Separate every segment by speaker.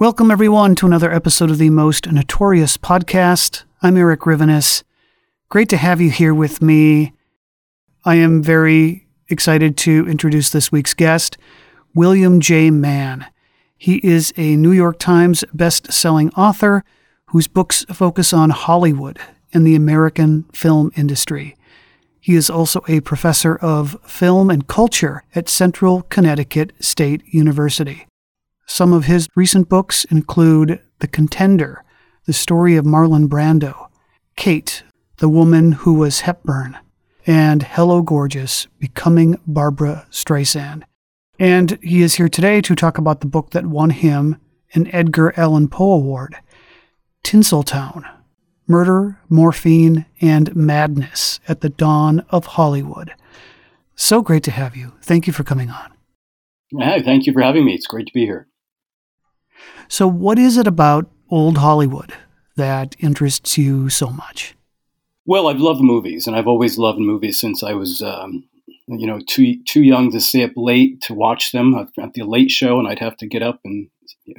Speaker 1: Welcome, everyone, to another episode of the Most Notorious Podcast. I'm Erik Rivenes. Great to have you here with me. I am very excited to introduce this week's guest, William J. Mann. He is a New York Times best-selling author whose books focus on Hollywood and the American film industry. He is also a professor of film and culture at Central Connecticut State University. Some of his recent books include The Contender, the story of Marlon Brando, Kate, the woman who was Hepburn, and Hello Gorgeous, Becoming Barbra Streisand. And he is here today to talk about the book that won him an Edgar Allan Poe Award, Tinseltown Murder, Morphine, and Madness at the Dawn of Hollywood. So great to have you. Thank you for coming on.
Speaker 2: Hey, thank you for having me. It's great to be here.
Speaker 1: So, what is it about old Hollywood that interests you so much?
Speaker 2: Well, I've loved movies, and I've always loved movies since I was, um, you know, too too young to stay up late to watch them at the late show, and I'd have to get up and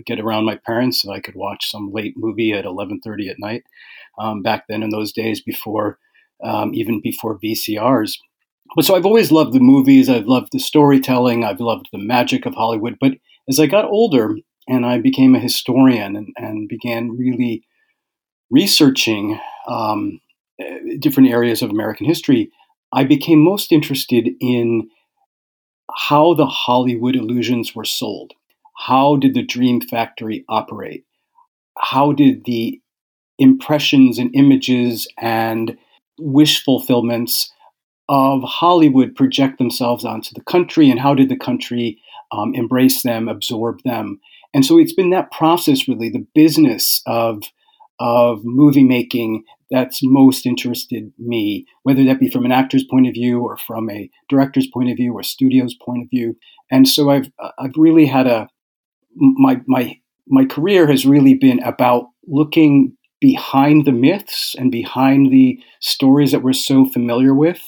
Speaker 2: get around my parents so I could watch some late movie at eleven thirty at night. Um, back then, in those days, before um, even before VCRs. But so I've always loved the movies. I've loved the storytelling. I've loved the magic of Hollywood. But as I got older, and I became a historian and, and began really researching um, different areas of American history, I became most interested in how the Hollywood illusions were sold. How did the dream factory operate? How did the impressions and images and wish fulfillments of Hollywood project themselves onto the country, and how did the country um, embrace them, absorb them? And so it's been that process, really, the business of of movie making that's most interested me, whether that be from an actor's point of view or from a director's point of view or studio's point of view. And so I've uh, I've really had a my my my career has really been about looking behind the myths and behind the stories that we're so familiar with.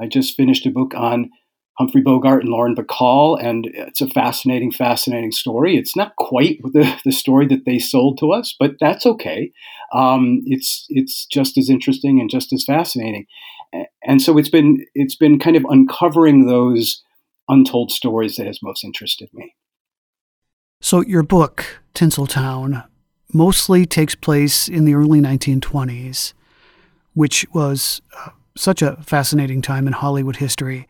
Speaker 2: I just finished a book on Humphrey Bogart and Lauren Bacall, and it's a fascinating, fascinating story. It's not quite the, the story that they sold to us, but that's okay. Um, it's it's just as interesting and just as fascinating, and so it's been it's been kind of uncovering those untold stories that has most interested me.
Speaker 1: So your book, Tinseltown, mostly takes place in the early 1920s, which was uh, such a fascinating time in Hollywood history.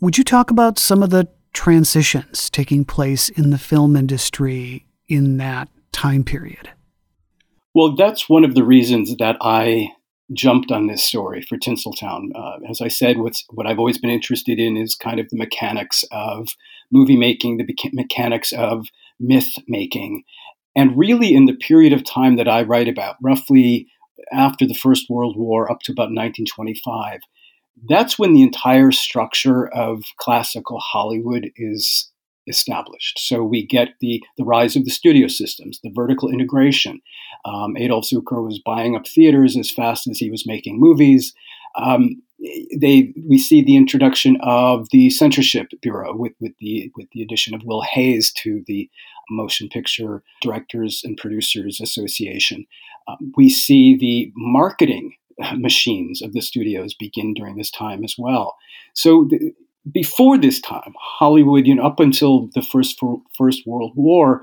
Speaker 1: Would you talk about some of the transitions taking place in the film industry in that time period?
Speaker 2: Well, that's one of the reasons that I jumped on this story for Tinseltown. Uh, as I said, what's what I've always been interested in is kind of the mechanics of movie making, the beca- mechanics of myth making, and really in the period of time that I write about, roughly after the First World War up to about 1925 that's when the entire structure of classical Hollywood is established. So we get the, the rise of the studio systems, the vertical integration. Um, Adolf Zukor was buying up theaters as fast as he was making movies. Um, they we see the introduction of the censorship bureau with, with the with the addition of Will Hays to the Motion Picture Directors and Producers Association. Um, we see the marketing machines of the studios begin during this time as well. So the, before this time, Hollywood, you know, up until the first First World War,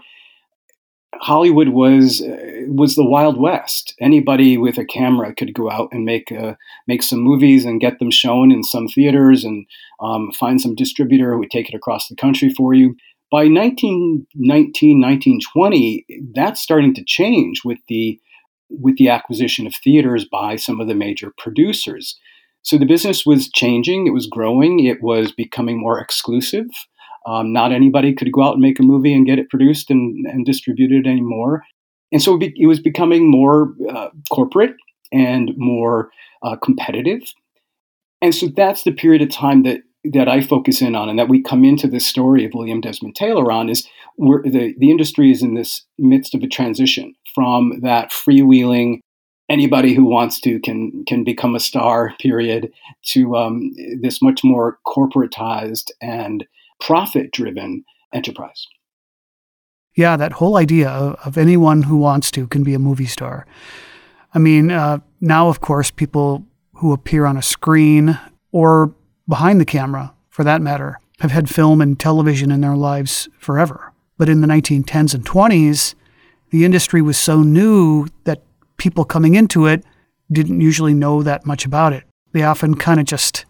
Speaker 2: Hollywood was uh, was the Wild West. Anybody with a camera could go out and make uh, make some movies and get them shown in some theaters and um, find some distributor who would take it across the country for you. By 1919, 1920, that's starting to change with the with the acquisition of theaters by some of the major producers. So the business was changing, it was growing, it was becoming more exclusive. Um, not anybody could go out and make a movie and get it produced and, and distributed anymore. And so it, was becoming more uh, corporate and more uh, competitive. And so that's the period of time that that I focus in on and that we come into this story of William Desmond Taylor on is the, the industry is in this midst of a transition from that freewheeling anybody who wants to can can become a star period to um, this much more corporatized and profit driven enterprise.
Speaker 1: Yeah, that whole idea of, of, anyone who wants to can be a movie star. I mean, uh, now, of course, people who appear on a screen or behind the camera, for that matter, have had film and television in their lives forever. But in the 1910s and 20s, the industry was so new that people coming into it didn't usually know that much about it. They often kind of just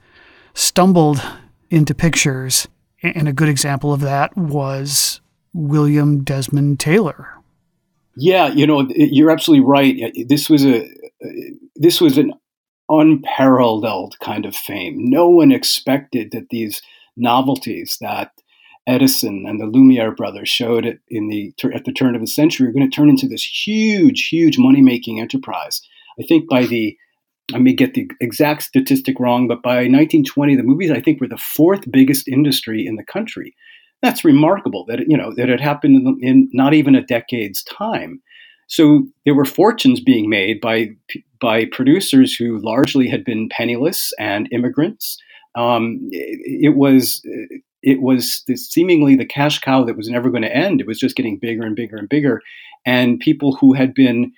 Speaker 1: stumbled into pictures and a good example of that was William Desmond Taylor.
Speaker 2: Yeah, you know, you're absolutely right. This was a this was an unparalleled kind of fame. No one expected that these novelties that Edison and the Lumiere brothers showed it in the at the turn of the century were going to turn into this huge, huge money making enterprise. I think by the I may get the exact statistic wrong, but by 1920, the movies I think were the fourth biggest industry in the country. That's remarkable that it, you know that it happened in, in not even a decade's time. So there were fortunes being made by by producers who largely had been penniless and immigrants. Um, it, it, was it was seemingly the cash cow that was never going to end. It was just getting bigger and bigger and bigger, and people who had been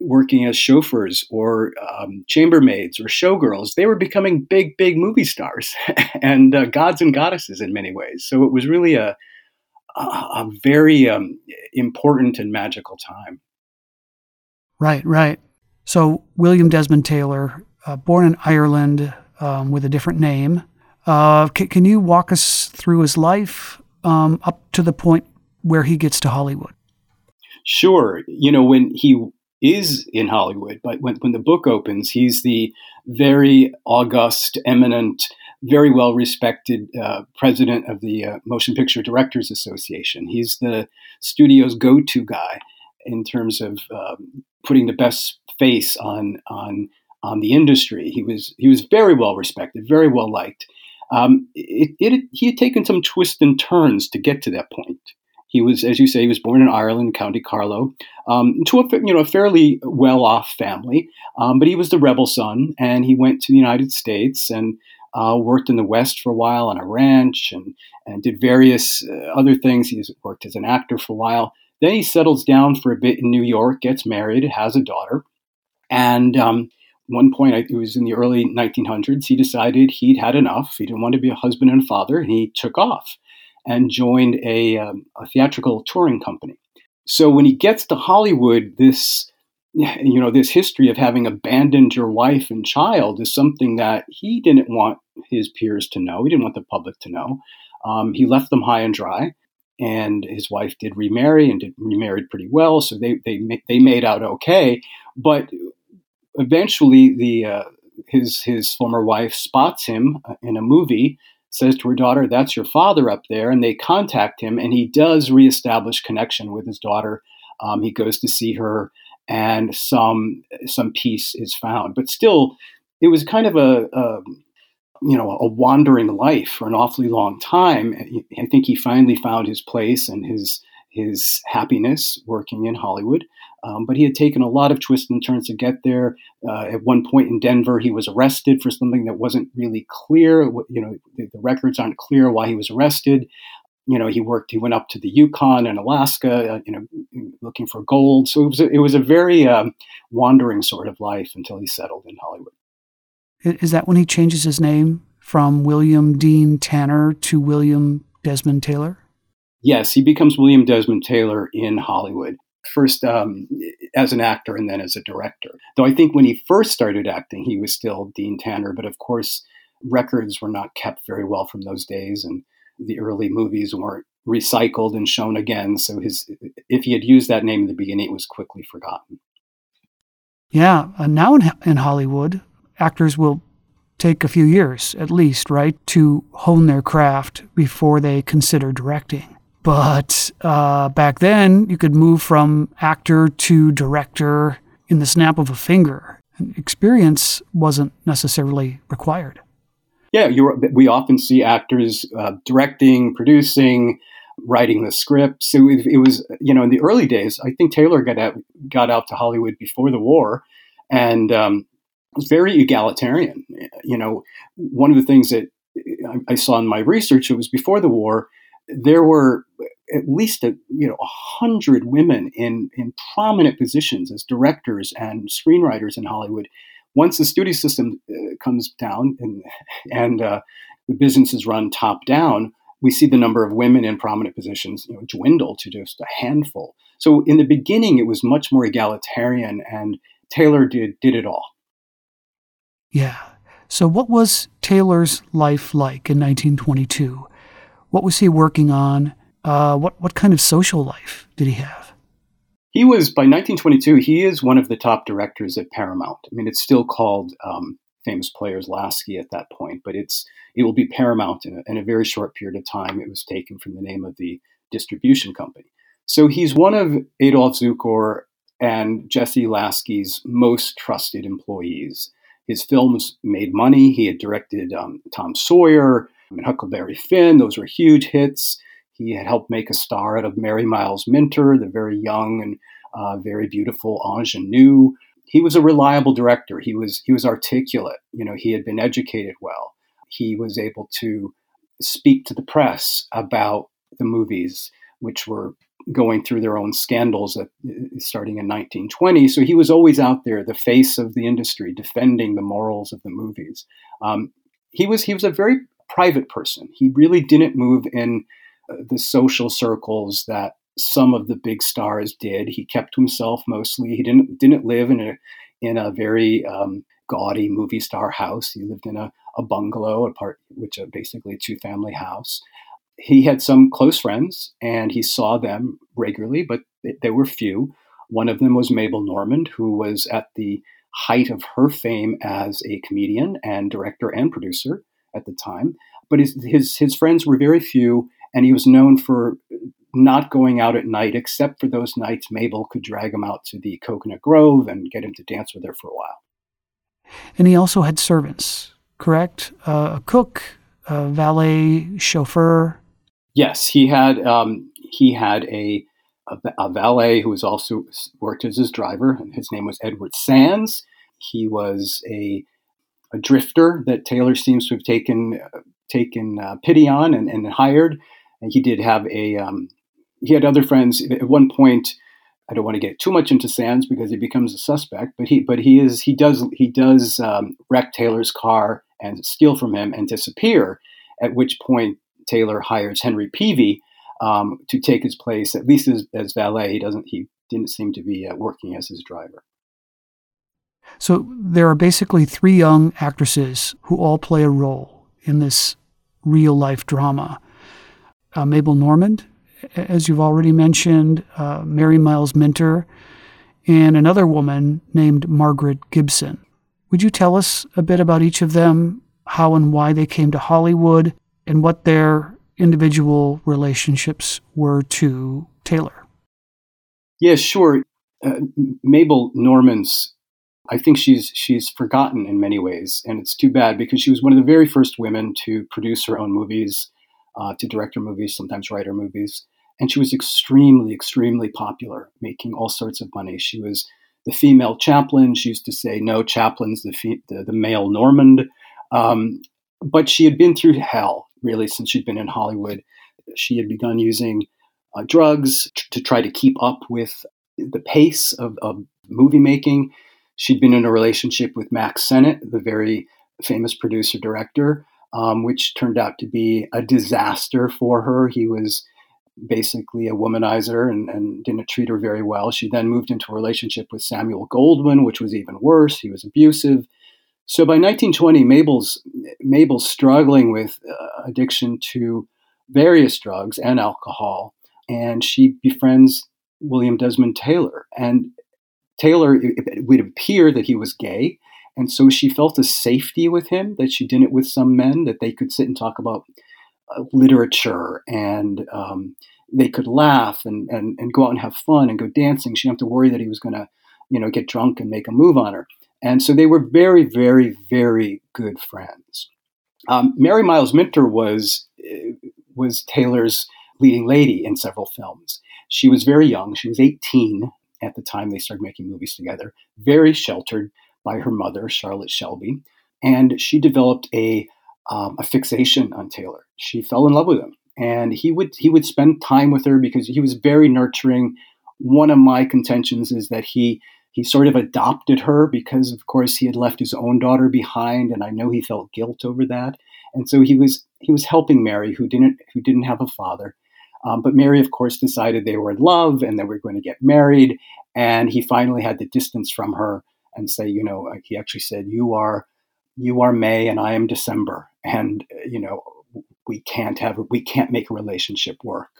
Speaker 2: working as chauffeurs or um, chambermaids or showgirls, they were becoming big, big movie stars and uh, gods and goddesses in many ways. So it was really a, a, a very um, important and magical time.
Speaker 1: Right, right. So William Desmond Taylor, uh, born in Ireland um, with a different name. Uh, c- can you walk us through his life um, up to the point where he gets to Hollywood?
Speaker 2: Sure. You know, when he is in Hollywood. But when, when the book opens, he's the very august, eminent, very well respected uh, president of the uh, Motion Picture Directors Association. He's the studio's go to guy in terms of um, putting the best face on, on, on the industry. He was, he was very well respected, very well liked. Um, it, it, he had taken some twists and turns to get to that point. He was, as you say, he was born in Ireland, County Carlow, um, to a you know a fairly well-off family. Um, but he was the rebel son, and he went to the United States and uh, worked in the West for a while on a ranch and and did various uh, other things. He worked as an actor for a while. Then he settles down for a bit in New York, gets married, has a daughter, and um, one point, it was in the early 1900s, he decided he'd had enough. He didn't want to be a husband and father, and he took off and joined a, um, a theatrical touring company. So when he gets to Hollywood, this you know this history of having abandoned your wife and child is something that he didn't want his peers to know. He didn't want the public to know. Um, he left them high and dry, and his wife did remarry and did remarried pretty well. So they they they made out okay. But eventually, the uh, his his former wife spots him uh, in a movie says to her daughter, That's your father up there. And they contact him, and he does reestablish connection with his daughter. Um, he goes to see her, and some some peace is found. But still, it was kind of a, a, you know, a wandering life for an awfully long time. I think he finally found his place and his his happiness working in Hollywood. Um, but he had taken a lot of twists and turns to get there. Uh, at one point in Denver, he was arrested for something that wasn't really clear. You know, the, the, records aren't clear why he was arrested. You know, he worked. He went up to the Yukon and Alaska. Uh, you know, looking for gold. So it was a, it was a very um, wandering sort of life until he settled in Hollywood.
Speaker 1: Is that when he changes his name from William Dean Tanner to William Desmond Taylor?
Speaker 2: Yes, he becomes William Desmond Taylor in Hollywood. First um, as an actor and then as a director. Though I think when he first started acting, he was still Dean Tanner. But of course, records were not kept very well from those days, and the early movies weren't recycled and shown again. So his, if he had used that name in the beginning, it was quickly forgotten.
Speaker 1: Yeah, uh, now in, in Hollywood, actors will take a few years at least, right, to hone their craft before they consider directing. But uh, back then, you could move from actor to director in the snap of a finger. Experience wasn't necessarily required.
Speaker 2: Yeah, we often see actors uh, directing, producing, writing the scripts. So it, it, was, you know, in the early days, I think Taylor got out, got out to Hollywood before the war, and um, was very egalitarian. You know, one of the things that I, saw in my research, it was before the war, there were at least a you know a hundred women in in prominent positions as directors and screenwriters in Hollywood. Once the studio system uh, comes down and and uh, the business is run top down, we see the number of women in prominent positions you know, dwindle to just a handful. So in the beginning, it was much more egalitarian, and Taylor did did it all.
Speaker 1: Yeah. So what was Taylor's life like in 1922? What was he working on? Uh, what what kind of social life did he have?
Speaker 2: He was by 1922. He is one of the top directors at Paramount. I mean, it's still called um, Famous Players Lasky at that point, but it's it will be Paramount in a, in a very short period of time. It was taken from the name of the distribution company. So he's one of Adolph Zukor and Jesse Lasky's most trusted employees. His films made money. He had directed um, Tom Sawyer and Huckleberry Finn; those were huge hits. He had helped make a star out of Mary Miles Minter, the very young and uh, very beautiful ingenue. He was a reliable director. He was he was articulate. You know, he had been educated well. He was able to speak to the press about the movies, which were going through their own scandals at, starting in 1920. So he was always out there, the face of the industry, defending the morals of the movies. Um, he was he was a very private person. He really didn't move in uh, the social circles that some of the big stars did. He kept himself mostly. He didn't didn't live in a in a very um, gaudy movie star house. He lived in a, a bungalow, a part which is basically a two family house. He had some close friends, and he saw them regularly, but they were few. One of them was Mabel Normand, who was at the height of her fame as a comedian and director and producer at the time. But his, his, his friends were very few, and he was known for not going out at night, except for those nights Mabel could drag him out to the Coconut Grove and get him to dance with her for a while.
Speaker 1: And he also had servants, correct? Uh, a cook, a valet, chauffeur.
Speaker 2: Yes, he had. Um, he had a, a, a valet who was also worked as his driver. and His name was Edward Sands. He was a a drifter that Taylor seems to have taken uh, taken uh, pity on and, and, hired. And he did have a um, he had other friends at one point. I don't want to get too much into Sands because he becomes a suspect, but he but he is he does he does um, wreck Taylor's car and steal from him and disappear. At which point Taylor hires Henry Peavey um, to take his place, at least as, as, valet. He doesn't he didn't seem to be uh, working as his driver.
Speaker 1: So there are basically three young actresses who all play a role in this real life drama. Uh, Mabel Normand, as you've already mentioned, uh, Mary Miles Minter, and another woman named Margaret Gibson. Would you tell us a bit about each of them, how and why they came to Hollywood, and what their individual relationships were to Taylor?
Speaker 2: Yeah, sure. Uh, Mabel Normand's I think she's she's forgotten in many ways, and it's too bad because she was one of the very first women to produce her own movies, uh, to direct her movies, sometimes write her movies, and she was extremely, extremely popular, making all sorts of money. She was the female Chaplin. She used to say, "No, Chaplin's the fe- the, the, male Normand," um, but she had been through hell really since she'd been in Hollywood. She had begun using uh, drugs t- to try to keep up with the pace of, of movie making. She'd been in a relationship with Mack Sennett, the very famous producer director, um, which turned out to be a disaster for her. He was basically a womanizer and, and, didn't treat her very well. She then moved into a relationship with Samuel Goldwyn, which was even worse. He was abusive. So by 1920, Mabel's Mabel's struggling with uh, addiction to various drugs and alcohol, and she befriends William Desmond Taylor. And Taylor, it would appear that he was gay, and so she felt a safety with him that she didn't with some men, that they could sit and talk about uh, literature and um, they could laugh and, and, and go out and have fun and go dancing. She didn't have to worry that he was going to, you know, get drunk and make a move on her. And so they were very, very, very good friends. Um, Mary Miles Minter was uh, was Taylor's leading lady in several films. She was very young. She was 18 at the time they started making movies together, very sheltered by her mother, Charlotte Shelby. And she developed a, um, a fixation on Taylor. She fell in love with him. And he would he would spend time with her because he was very nurturing. One of my contentions is that he he sort of adopted her because of course he had left his own daughter behind and I know he felt guilt over that. And so he was he was helping Mary who didn't who didn't have a father um, but Mary, of course, decided they were in love and they were going to get married. And he finally had to distance from her and say, you know, he actually said, "You are, you are May, and I am December, and you know, we can't have, we can't make a relationship work."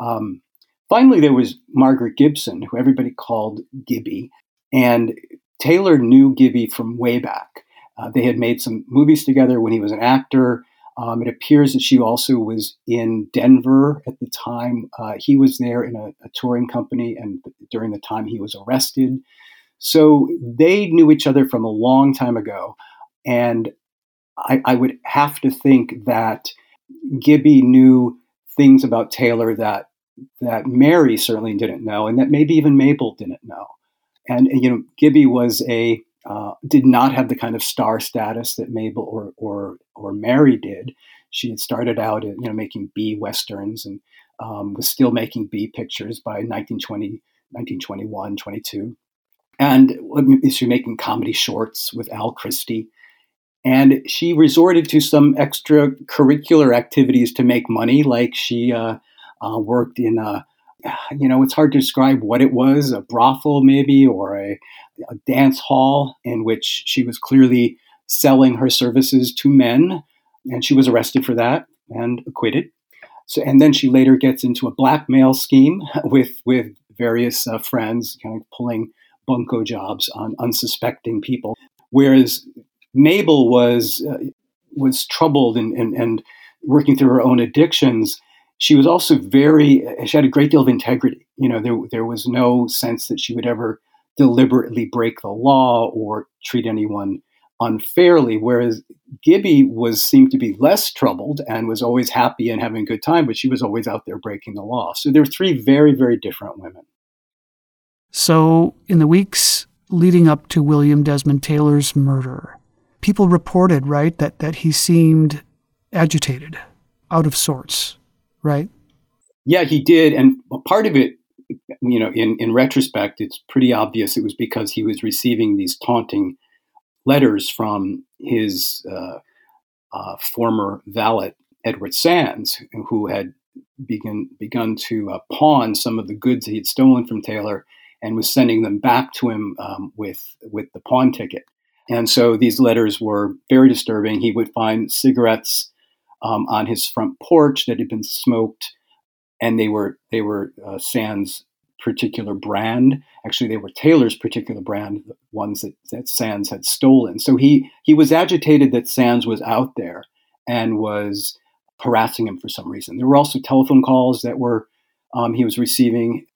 Speaker 2: Um, finally, there was Margaret Gibson, who everybody called Gibby, and Taylor knew Gibby from way back. Uh, they had made some movies together when he was an actor. Um, it appears that she also was in Denver at the time. Uh, he was there in a, a, touring company, and during the time he was arrested. So they knew each other from a long time ago. And I, I would have to think that Gibby knew things about Taylor that that Mary certainly didn't know, and that maybe even Mabel didn't know. And, you know, Gibby was a uh, did not have the kind of star status that Mabel or or or Mary did. She had started out, you know, making B westerns and um, was still making B pictures by 1920, 1921, 22. And she was making comedy shorts with Al Christie. And she resorted to some extracurricular activities to make money, like she uh, uh, worked in a you know, it's hard to describe what it was a brothel, maybe, or a, a, dance hall in which she was clearly selling her services to men. And she was arrested for that and acquitted. So, and then she later gets into a blackmail scheme with, with various uh, friends, kind of pulling bunco jobs on unsuspecting people. Whereas Mabel was, uh, was troubled and, and, and working through her own addictions she was also very she had a great deal of integrity. You know there, there was no sense that she would ever deliberately break the law or treat anyone unfairly whereas gibby was seemed to be less troubled and was always happy and having a good time but she was always out there breaking the law. So there were three very very different women.
Speaker 1: So in the weeks leading up to william desmond taylor's murder people reported right that that he seemed agitated out of sorts right?
Speaker 2: Yeah, he did. And part of it, you know, in, in retrospect, it's pretty obvious it was because he was receiving these taunting letters from his uh, uh, former valet, Edward Sands, who had begun, begun to uh, pawn some of the goods he had stolen from Taylor and was sending them back to him um, with, with the pawn ticket. And so these letters were very disturbing. He would find cigarettes um, on his front porch that had been smoked, and they were they were uh, Sands' particular brand. Actually, they were Taylor's particular brand, the ones that, that Sands had stolen. So he he was agitated that Sands was out there and was harassing him for some reason. There were also telephone calls that were um, he was receiving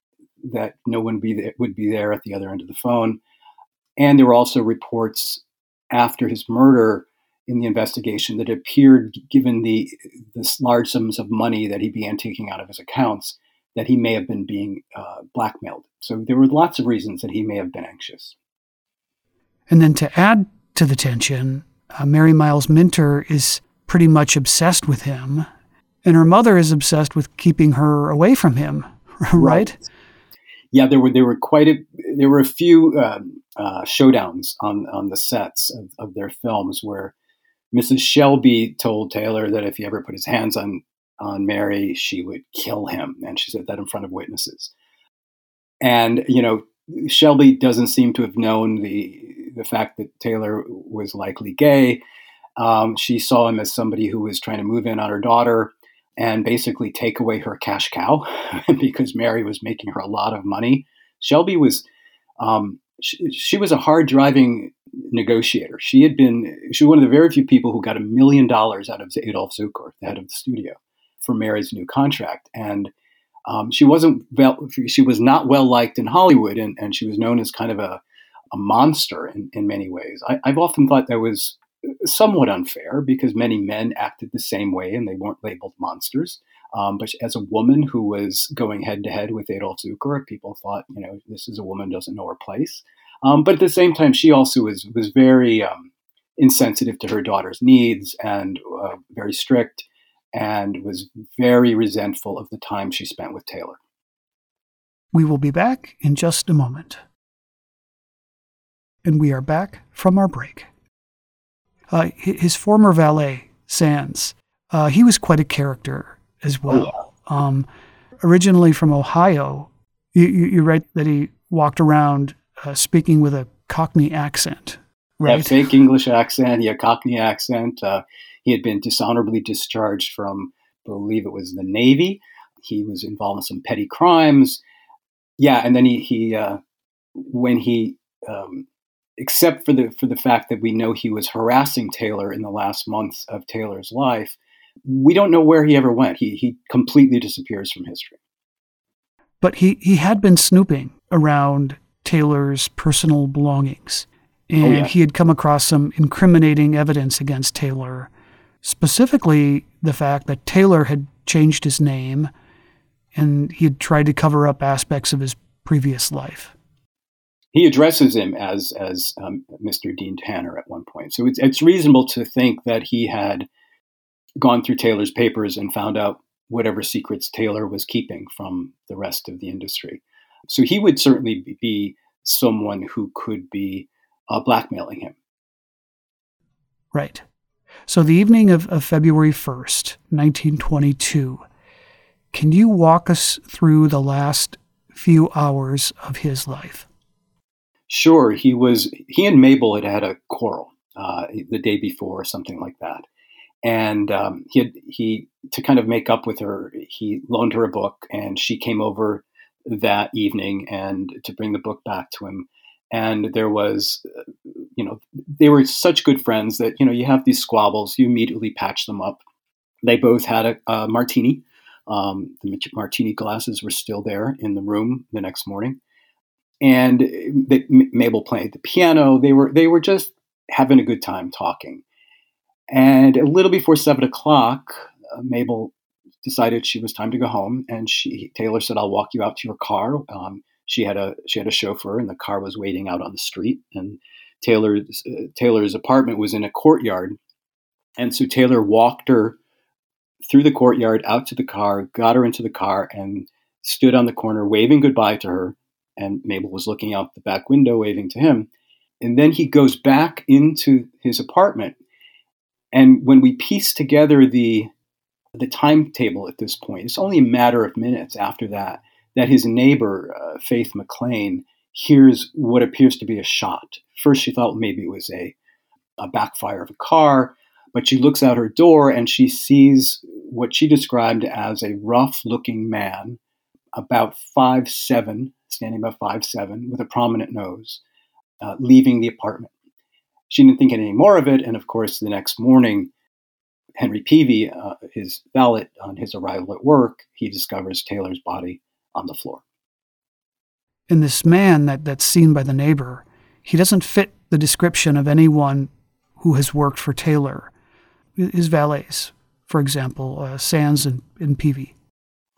Speaker 2: that no one be there, would be there at the other end of the phone. And there were also reports after his murder in the investigation that appeared, given the, the large sums of money that he began taking out of his accounts, that he may have been being uh, blackmailed. So there were lots of reasons that he may have been anxious.
Speaker 1: And then to add to the tension, uh, Mary Miles Minter is pretty much obsessed with him, and her mother is obsessed with keeping her away from him, right? right.
Speaker 2: Yeah, there were there were quite a there were a few um, uh, showdowns on on the sets of, of their films where Mrs. Shelby told Taylor that if he ever put his hands on on Mary, she would kill him, and she said that in front of witnesses. And you know, Shelby doesn't seem to have known the the fact that Taylor was likely gay. Um, she saw him as somebody who was trying to move in on her daughter and basically take away her cash cow because Mary was making her a lot of money. Shelby was um, she, she, was a hard driving negotiator. She had been she was one of the very few people who got a million dollars out of Adolf Zukor, the head of the studio, for Mary's new contract. And um, she wasn't well, she was not well liked in Hollywood, and, and she was known as kind of a, a monster in, in many ways. I, I've often thought that was somewhat unfair because many men acted the same way and they weren't labeled monsters. Um, but as a woman who was going head to head with Adolf Zukor, people thought, you know, this is a woman doesn't know her place. Um, but at the same time, she also was was very um, insensitive to her daughter's needs and uh, very strict, and was very resentful of the time she spent with Taylor.
Speaker 1: We will be back in just a moment. And we are back from our break. Uh, his former valet, Sands, uh, he was quite a character as well. Um, originally from Ohio, you, you, you, write that he walked around uh, speaking with a Cockney accent, right?
Speaker 2: Yeah, fake English accent, yeah, Cockney accent. Uh, he had been dishonorably discharged from, I believe it was the Navy. He was involved in some petty crimes. Yeah, and then he, he uh, when he um, except for the for the fact that we know he was harassing Taylor in the last months of Taylor's life, we don't know where he ever went. He he completely disappears from history.
Speaker 1: But he he had been snooping around Taylor's personal belongings, and oh, yeah. he had come across some incriminating evidence against Taylor, specifically the fact that Taylor had changed his name, and he had tried to cover up aspects of his previous life
Speaker 2: he addresses him as as um, Mr. Dean Tanner at one point. So it's, it's reasonable to think that he had gone through Taylor's papers and found out whatever secrets Taylor was keeping from the rest of the industry. So he would certainly be someone who could be uh, blackmailing him.
Speaker 1: Right. So the evening of, of February 1st, 1922, can you walk us through the last few hours of his life?
Speaker 2: Sure, he was. He and Mabel had had a quarrel uh, the day before, or something like that, and um, he had he to kind of make up with her. He loaned her a book, and she came over that evening and to bring the book back to him. And there was, you know, they were such good friends that you know you have these squabbles, you immediately patch them up. They both had a, a martini. Um, the martini glasses were still there in the room the next morning and Mabel played the piano. They were they were just having a good time talking. And a little before seven o'clock, uh, Mabel decided she was time to go home, and she Taylor said, "I'll walk you out to your car." Um, she had a she had a chauffeur, and the car was waiting out on the street. And Taylor's uh, Taylor's apartment was in a courtyard, and so Taylor walked her through the courtyard out to the car, got her into the car, and stood on the corner waving goodbye to her and Mabel was looking out the back window, waving to him. And then he goes back into his apartment. And when we piece together the the timetable at this point, it's only a matter of minutes after that that his neighbor, uh, Faith McLean, hears what appears to be a shot. First, she thought maybe it was a, a backfire of a car, but she looks out her door and she sees what she described as a rough looking man, about five seven, standing about five seven, with a prominent nose, uh, leaving the apartment. She didn't think any more of it, and of course, the next morning, Henry Peavey, uh, his valet, on his arrival at work, he discovers Taylor's body on the floor.
Speaker 1: And this man that, that's seen by the neighbor, he doesn't fit the description of anyone who has worked for Taylor. His valets, for example, uh, Sands and, and Peavey.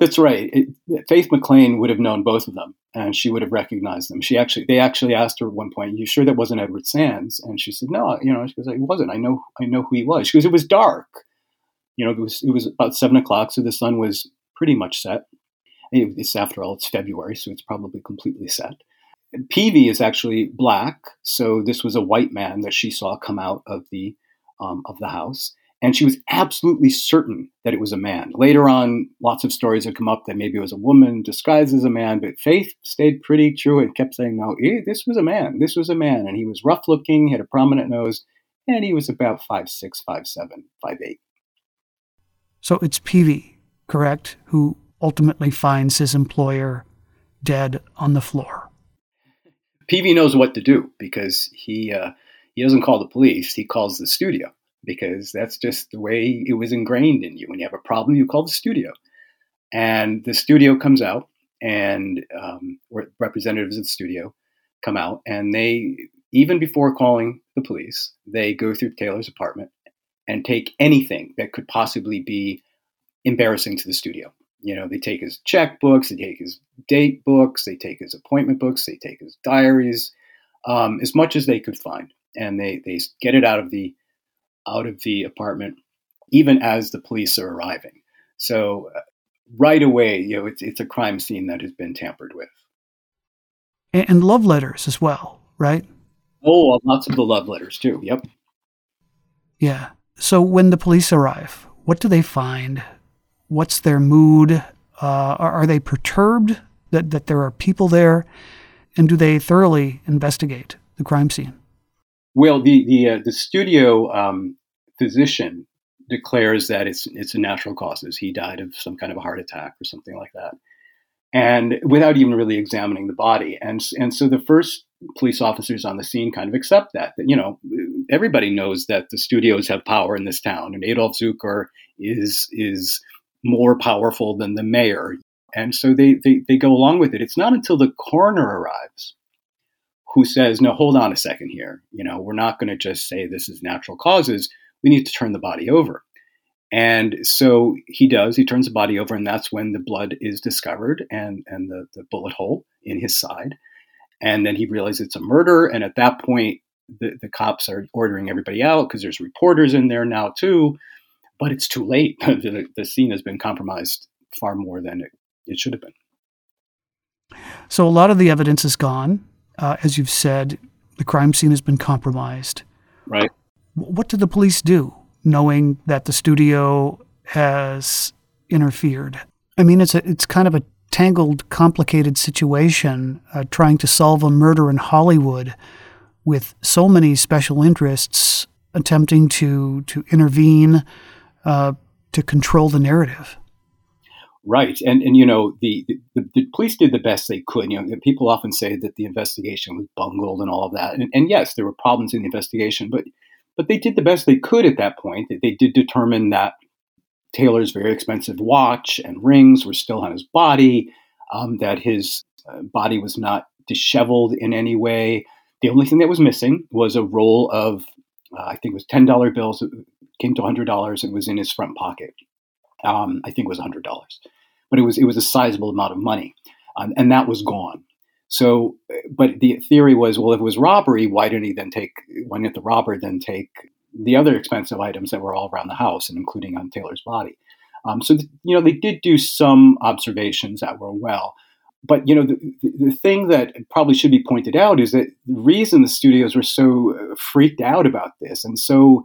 Speaker 2: That's right. It, Faith McLean would have known both of them, and she would have recognized them. She actually, they actually asked her at one point, "You sure that wasn't Edward Sands?" And she said, "No, you know." She goes, "It wasn't. I know, I know who he was." She goes, "It was dark. You know, it was it was about seven o'clock, so the sun was pretty much set. It's after all, it's February, so it's probably completely set." Peavey is actually black, so this was a white man that she saw come out of the um, of the house and she was absolutely certain that it was a man. Later on, lots of stories had come up that maybe it was a woman disguised as a man, but Faith stayed pretty true and kept saying, no, eh, this was a man. This was a man. And he was rough looking, had a prominent nose, and he was about five six, five seven, five eight.
Speaker 1: So it's Peavey, correct, who ultimately finds his employer dead on the floor.
Speaker 2: Peavey knows what to do because he, uh, he doesn't call the police, he calls the studio because that's just the way it was ingrained in you. When you have a problem, you call the studio. And the studio comes out, and um, representatives of the studio come out, and they, even before calling the police, they go through Taylor's apartment and take anything that could possibly be embarrassing to the studio. You know, they take his checkbooks, they take his date books, they take his appointment books, they take his diaries, um, as much as they could find, and they they get it out of the out of the apartment even as the police are arriving. So uh, right away, you know, it's it's a crime scene that has been tampered with.
Speaker 1: And, and love letters as well, right?
Speaker 2: Oh, lots of the love letters too. Yep.
Speaker 1: Yeah. So when the police arrive, what do they find? What's their mood? Uh, are, they perturbed that, that there are people there? And do they thoroughly investigate the crime scene?
Speaker 2: Well, the the uh, the studio um, physician declares that it's it's a natural causes. He died of some kind of a heart attack or something like that, and without even really examining the body. And and so the first police officers on the scene kind of accept that. That you know everybody knows that the studios have power in this town, and Adolf Zukor is is more powerful than the mayor. And so they, they, they go along with it. It's not until the coroner arrives who says, no, hold on a second here. You know, we're not going to just say this is natural causes. We need to turn the body over. And so he does. He turns the body over, and that's when the blood is discovered and, and the, the bullet hole in his side. And then he realizes it's a murder. And at that point, the, the cops are ordering everybody out because there's reporters in there now, too. But it's too late. the, the scene has been compromised far more than it, it should have been.
Speaker 1: So a lot of the evidence is gone. Uh, as you've said, the crime scene has been compromised.
Speaker 2: Right.
Speaker 1: What did the police do, knowing that the studio has interfered? I mean, it's a, it's kind of a tangled, complicated situation uh, trying to solve a murder in Hollywood with so many special interests attempting to to intervene uh, to control the narrative.
Speaker 2: Right, and and you know the, the, the police did the best they could. You know, people often say that the investigation was bungled and all of that, and, and yes, there were problems in the investigation, but but they did the best they could at that point. They did determine that Taylor's very expensive watch and rings were still on his body, um, that his uh, body was not disheveled in any way. The only thing that was missing was a roll of, uh, I think it was ten dollar bills. It came to hundred dollars and was in his front pocket. Um, I think it was hundred dollars but it was it was a sizable amount of money, um, and that was gone. So, but the theory was, well, if it was robbery, why didn't he then take? Why didn't the robber then take the other expensive items that were all around the house, and including on Taylor's body? Um, so, you know, they did do some observations that were well. But you know, the, the thing that probably should be pointed out is that the reason the studios were so uh, freaked out about this and so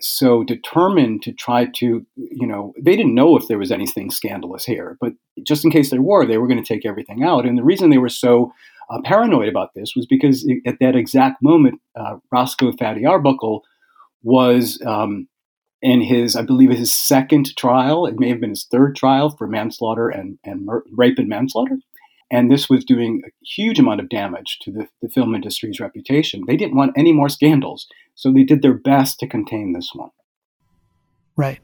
Speaker 2: so determined to try to, you know, they didn't know if there was anything scandalous here, but just in case there were, they were going to take everything out. And the reason they were so uh, paranoid about this was because at that exact moment, uh, Roscoe Fatty Arbuckle was um, in his, I believe, his second trial. It may have been his third trial for manslaughter and, and mur- rape and manslaughter. And this was doing a huge amount of damage to the, the film industry's reputation. They didn't want any more scandals, so they did their best to contain this one.
Speaker 1: Right.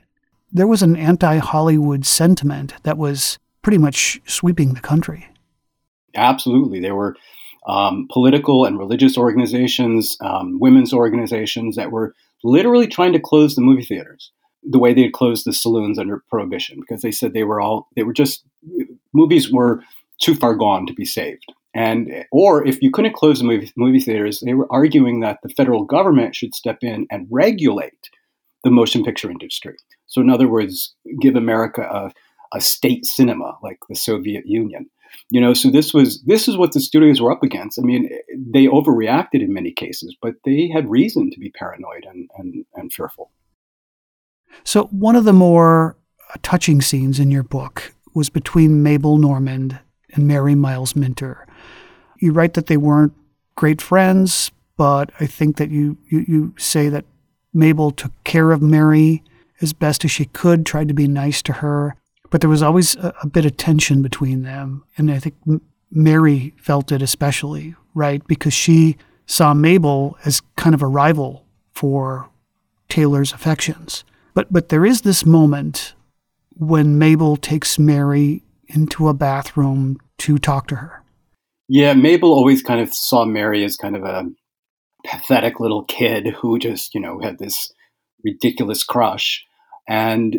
Speaker 1: There was an anti Hollywood sentiment that was pretty much sweeping the country.
Speaker 2: Absolutely. There were um, political and religious organizations, um, women's organizations that were literally trying to close the movie theaters the way they had closed the saloons under prohibition because they said they were all they were just movies were too far gone to be saved and or if you couldn't close the movie, movie theaters they were arguing that the federal government should step in and regulate the motion picture industry. So in other words give america a, a state cinema like the soviet union. You know so this was this is what the studios were up against. I mean they overreacted in many cases but they had reason to be paranoid and, and, and fearful.
Speaker 1: So one of the more touching scenes in your book was between mabel normand and mary miles minter you write that they weren't great friends but i think that you, you, you say that mabel took care of mary as best as she could tried to be nice to her but there was always a, a bit of tension between them. And I think Mary felt it especially, right? Because she saw Mabel as kind of a rival for Taylor's affections. But, but there is this moment when Mabel takes Mary into a bathroom to talk to her.
Speaker 2: Yeah, Mabel always kind of saw Mary as kind of a pathetic little kid who just, you know, had this ridiculous crush. And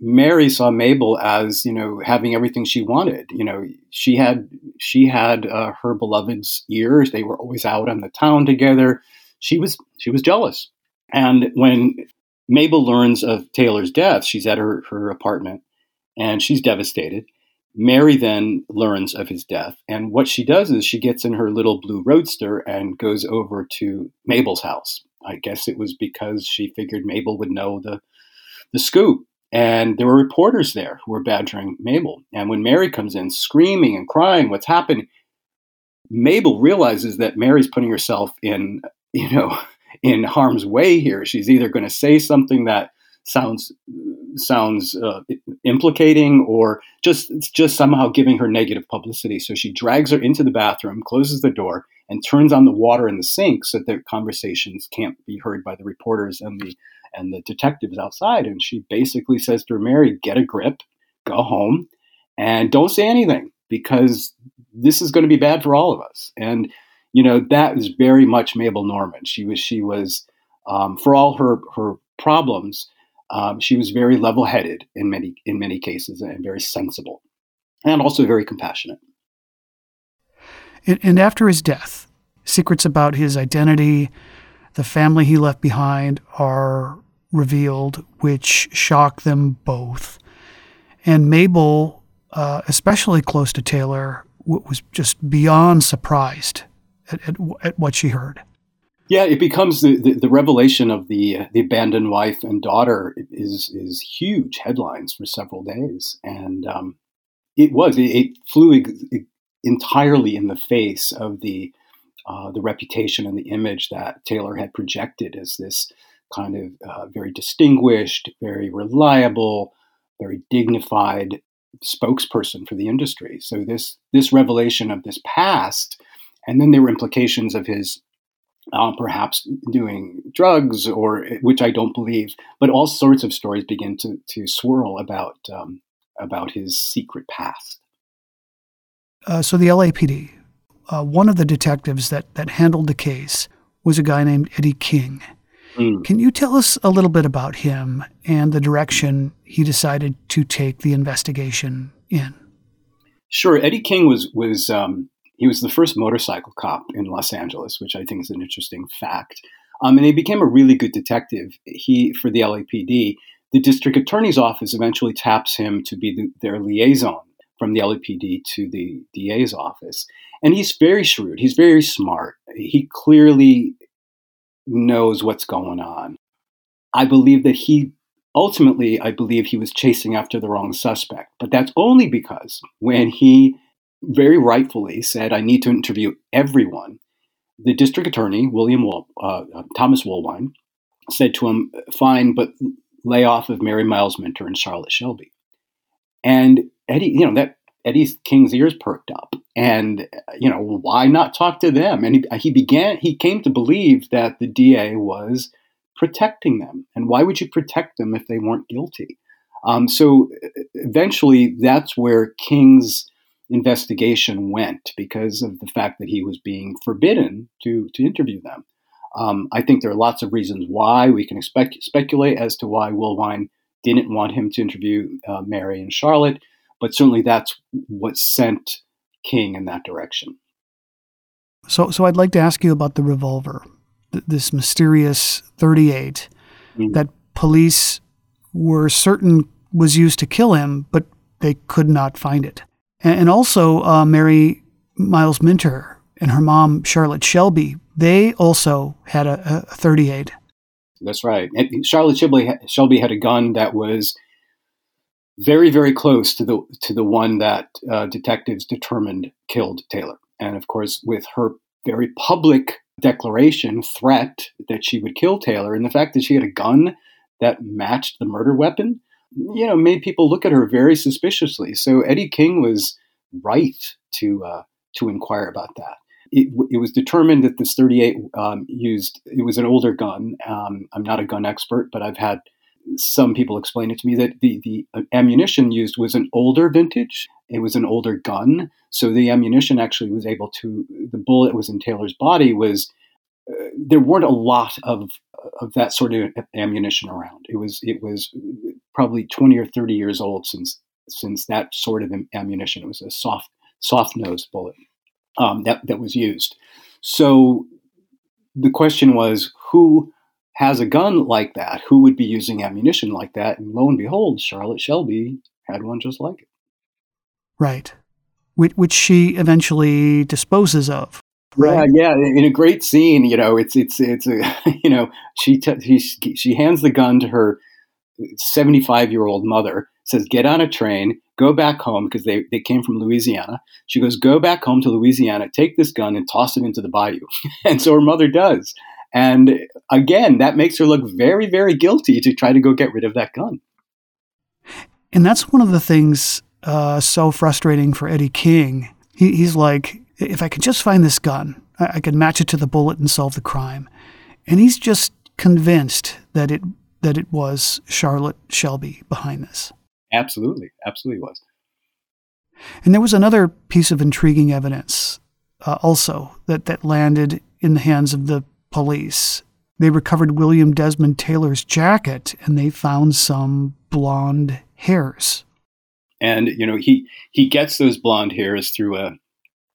Speaker 2: Mary saw Mabel as you know having everything she wanted. You know, she had she had uh, her beloved's ears. They were always out on the town together. She was she was jealous. And when Mabel learns of Taylor's death, she's at her, her apartment and she's devastated. Mary then learns of his death. And what she does is she gets in her little blue roadster and goes over to Mabel's house. I guess it was because she figured Mabel would know the, the scoop. And there were reporters there who were badgering Mabel. And when Mary comes in screaming and crying, what's happened? Mabel realizes that Mary's putting herself in, you know, in harm's way here. She's either going to say something that sounds sounds uh, implicating or just just somehow giving her negative publicity. So she drags her into the bathroom, closes the door, and turns on the water in the sink so that the conversations can't be heard by the reporters and the and the detectives outside. And she basically says to her, Mary, get a grip, go home, and don't say anything because this is going to be bad for all of us. And you know that is very much Mabel Normand. She was she was um, for all her her problems, um, she was very level headed in many in many cases and very sensible, and also very compassionate.
Speaker 1: And, and after his death, secrets about his identity, the family he left behind are revealed, which shock them both. And Mabel, uh, especially close to Taylor, w- was just beyond surprised at, at, at, what she heard.
Speaker 2: Yeah, it becomes the, the, the revelation of the uh, the abandoned wife and daughter is is huge headlines for several days, and um, it was it, it flew entirely in the face of the uh, the reputation and the image that Taylor had projected as this kind of uh, very distinguished, very reliable, very dignified spokesperson for the industry. So this this revelation of this past, and then there were implications of his uh, perhaps doing drugs, or which I don't believe, but all sorts of stories begin to to swirl about um, about his secret past.
Speaker 1: Uh, so the LAPD uh, one of the detectives that, that handled the case was a guy named Eddie King. Mm. Can you tell us a little bit about him and the direction he decided to take the investigation in?
Speaker 2: Sure. Eddie King was was um, he was the first motorcycle cop in Los Angeles, which I think is an interesting fact. Um, and he became a really good detective. He for the LAPD. The district attorney's office eventually taps him to be the, their liaison from the LAPD to the DA's office. And he's very shrewd. He's very smart. He clearly knows what's going on. I believe that he ultimately, I believe he was chasing after the wrong suspect. But that's only because when he very rightfully said, I need to interview everyone, the district attorney, William Wol- uh, uh Thomas Woolwine, said to him, Fine, but lay off of Mary Miles Minter and Charlotte Shelby. And Eddie, you know, that Eddie King's ears perked up. And, you know, why not talk to them? And he, he began, he came to believe that the DA was protecting them. And why would you protect them if they weren't guilty? Um, so eventually, that's where King's investigation went because of the fact that he was being forbidden to, to interview them. Um, I think there are lots of reasons why. We can expect, speculate as to why Woolwine didn't want him to interview uh, Mary and Charlotte, but certainly that's what sent King in that direction.
Speaker 1: So, so I'd like to ask you about the revolver, th- this mysterious 38 mm-hmm. that police were certain was used to kill him, but they could not find it. And, also, uh, Mary Miles Minter and her mom, Charlotte Shelby, they also had a, a 38.
Speaker 2: That's right. And Charlotte Shelby, Shelby had a gun that was very, very close to the to the one that uh, detectives determined killed Taylor. And of course, with her very public declaration, threat that she would kill Taylor, and the fact that she had a gun that matched the murder weapon, you know, made people look at her very suspiciously. So Eddie King was right to uh, to inquire about that. It, it, was determined that this 38 um, used it was an older gun. Um, I'm not a gun expert, but I've had some people explain it to me that the, the ammunition used was an older vintage. It was an older gun. So the ammunition actually was able to, the bullet was in Taylor's body was, uh, there weren't a lot of, of that sort of ammunition around. It was, it was probably 20 or 30 years old since, since that sort of ammunition. It was a soft, soft nosed bullet um, that, that was used. So the question was who has a gun like that, who would be using ammunition like that? And lo and behold, Charlotte Shelby had one just like it.
Speaker 1: Right. Which she eventually disposes of.
Speaker 2: Right. Yeah, yeah. In a great scene, you know, it's it's it's a you know she t- she she hands the gun to her seventy five year old mother, says, "Get on a train, go back home," because they they came from Louisiana. She goes, "Go back home to Louisiana, take this gun and toss it into the bayou," and so her mother does. And again, that makes her look very, very guilty to try to go get rid of that gun.
Speaker 1: And that's one of the things uh, so frustrating for Eddie King. He, he's like, if I could just find this gun, I, I could match it to the bullet and solve the crime. And he's just convinced that it that it was Charlotte Shelby behind this.
Speaker 2: Absolutely, absolutely was.
Speaker 1: And there was another piece of intriguing evidence uh, also that, that landed in the hands of the police. They recovered William Desmond Taylor's jacket and they found some blonde hairs.
Speaker 2: And, you know, he, he gets those blonde hairs through a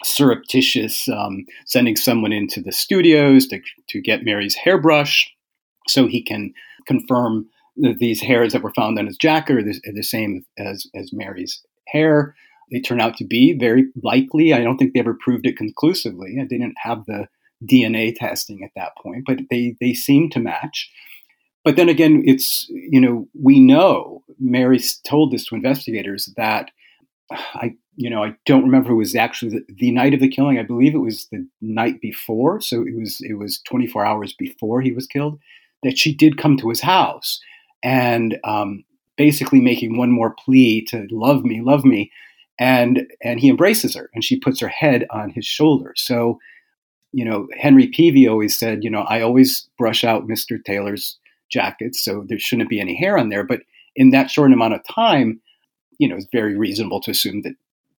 Speaker 2: surreptitious um, sending someone into the studios to, to get Mary's hairbrush so he can confirm that these hairs that were found on his jacket are the, are the same as, as Mary's hair. They turn out to be very likely. I don't think they ever proved it conclusively. They didn't have the DNA testing at that point, but they they seem to match. But then again, it's you know we know Mary told this to investigators that I you know I don't remember it was actually the, the, night of the killing. I believe it was the night before, so it was it was 24 hours before he was killed. That she did come to his house and um, basically making one more plea to love me, love me, and and he embraces her and she puts her head on his shoulder. So you know, Henry Peavey always said, you know, I always brush out Mr. Taylor's jackets, so there shouldn't be any hair on there. But in that short amount of time, you know, it's very reasonable to assume that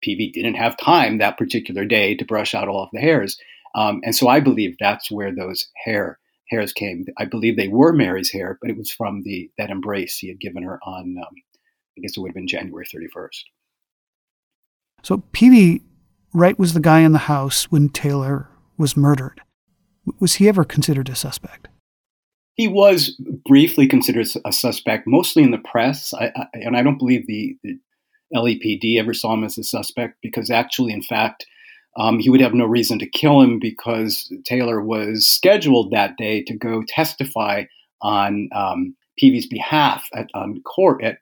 Speaker 2: Peavey didn't have time that particular day to brush out all of the hairs. Um, and so I believe that's where those hair hairs came. I believe they were Mary's hair, but it was from the that embrace he had given her on, um, I guess it would have been January 31st.
Speaker 1: So Peavey right was the guy in the house when Taylor was murdered. Was he ever considered a suspect?
Speaker 2: He was briefly considered a suspect, mostly in the press. I, I, and I don't believe the, the, LAPD ever saw him as a suspect because, actually, in fact, um, he would have no reason to kill him because Taylor was scheduled that day to go testify on um, Peavey's behalf at on court. At,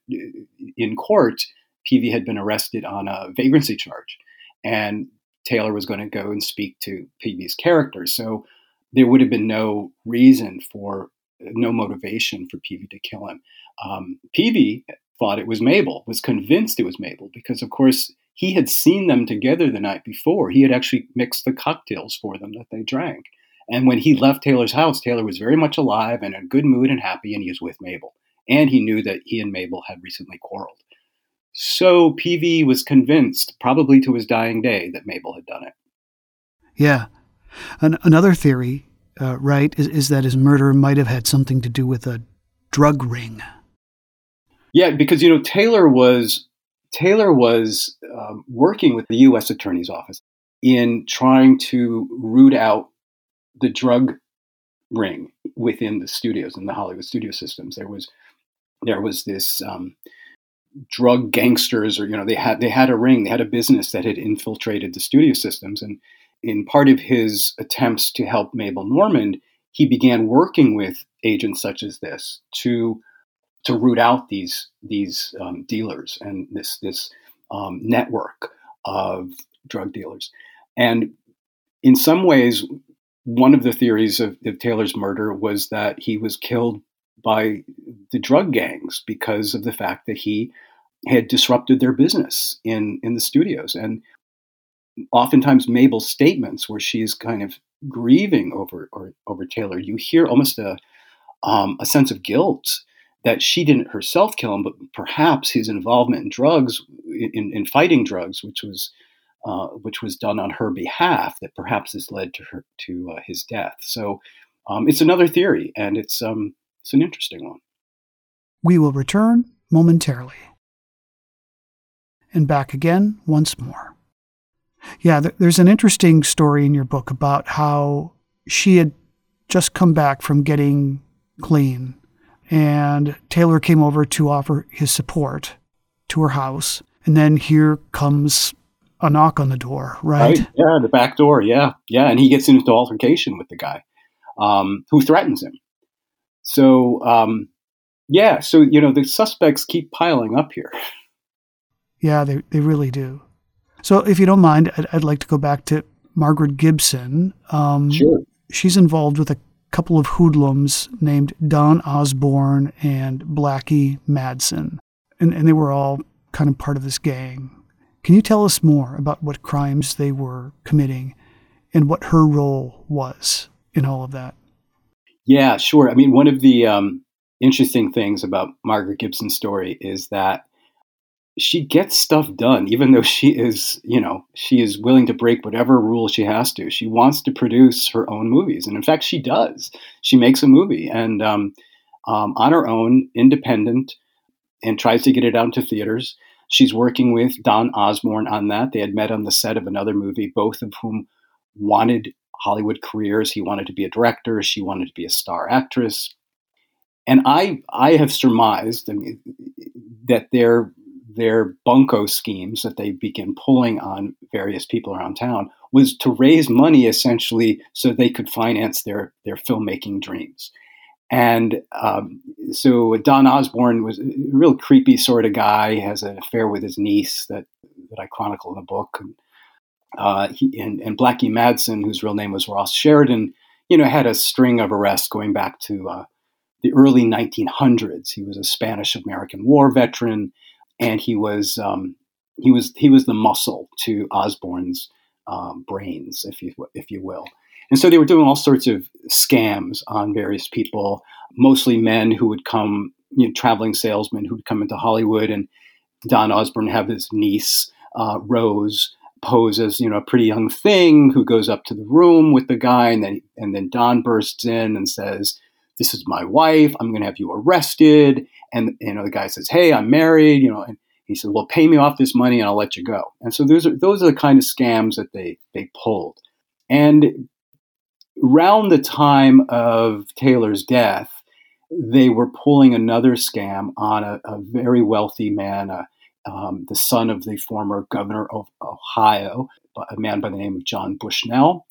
Speaker 2: in court, Peavey had been arrested on a vagrancy charge, and Taylor was going to go and speak to Peavey's character. So there would have been no reason for, no motivation for Peavey to kill him. Um, Peavey thought it was Mabel, was convinced it was Mabel, because of course he had seen them together the night before. He had actually mixed the cocktails for them that they drank. And when he left Taylor's house, Taylor was very much alive and in good mood and happy, and he was with Mabel. And he knew that he and Mabel had recently quarreled. So Peavey was convinced, probably to his dying day, that Mabel had done it.
Speaker 1: Yeah. An- another theory, uh, right, is, is that his murder might have had something to do with a drug ring.
Speaker 2: Yeah, because you know Taylor was Taylor was um, working with the U.S. Attorney's Office in trying to root out the drug ring within the studios in the Hollywood studio systems. There was there was this um, drug gangsters, or you know, they had they had a ring, they had a business that had infiltrated the studio systems, and in part of his attempts to help Mabel Normand, he began working with agents such as this to to root out these these um, dealers and this this um, network of drug dealers. And in some ways, one of the theories of, of Taylor's murder was that he was killed by the drug gangs because of the fact that he had disrupted their business in in the studios and oftentimes Mabel's statements where she's kind of grieving over or, over Taylor you hear almost a um, a sense of guilt that she didn't herself kill him but perhaps his involvement in drugs in, in fighting drugs which was uh, which was done on her behalf that perhaps has led to her to uh, his death so um, it's another theory and it's um, it's an interesting one.
Speaker 1: We will return momentarily. And back again once more. Yeah, there's an interesting story in your book about how she had just come back from getting clean, and Taylor came over to offer his support to her house. And then here comes a knock on the door, right? right?
Speaker 2: Yeah, the back door. Yeah, yeah, and he gets into altercation with the guy um, who threatens him. So, um, yeah, so, you know, the suspects keep piling up here.
Speaker 1: Yeah, they, they really do. So, if you don't mind, I'd, I'd like to go back to Margaret Gibson.
Speaker 2: Um, sure.
Speaker 1: She's involved with a couple of hoodlums named Don Osborne and Blackie Madsen, and, and they were all kind of part of this gang. Can you tell us more about what crimes they were committing and what her role was in all of that?
Speaker 2: Yeah, sure. I mean, one of the um, interesting things about Margaret Gibson's story is that she gets stuff done, even though she is, you know, she is willing to break whatever rules she has to. She wants to produce her own movies, and in fact, she does. She makes a movie, and um, um, on her own, independent, and tries to get it out into theaters. She's working with Don Osborne on that. They had met on the set of another movie, both of whom wanted Hollywood careers. He wanted to be a director. She wanted to be a star actress. And I, I have surmised I mean, that their their bunco schemes that they begin pulling on various people around town was to raise money essentially so they could finance their their filmmaking dreams. And um, so Don Osborne was a real creepy sort of guy. Has an affair with his niece that that I chronicle in the book. And uh, he, and, and, Blackie Madsen, whose real name was Ross Sheridan, you know, had a string of arrests going back to uh, the early 1900s. He was a Spanish American War veteran, and he was um, he was he was the muscle to Osborne's um, brains, if you if you will. And so they were doing all sorts of scams on various people, mostly men who would come, you know, traveling salesmen who would come into Hollywood, and Don Osborne have his niece uh, Rose pose as you know a pretty young thing who goes up to the room with the guy, and then and then Don bursts in and says, "This is my wife. I'm going to have you arrested." And you know the guy says, "Hey, I'm married." You know, and he said, "Well, pay me off this money, and I'll let you go." And so those are those are the kind of scams that they they pulled. And around the time of Taylor's death, they were pulling another scam on a, a very wealthy man, a, um, the son of the former governor of Ohio, a man by the name of John Bushnell.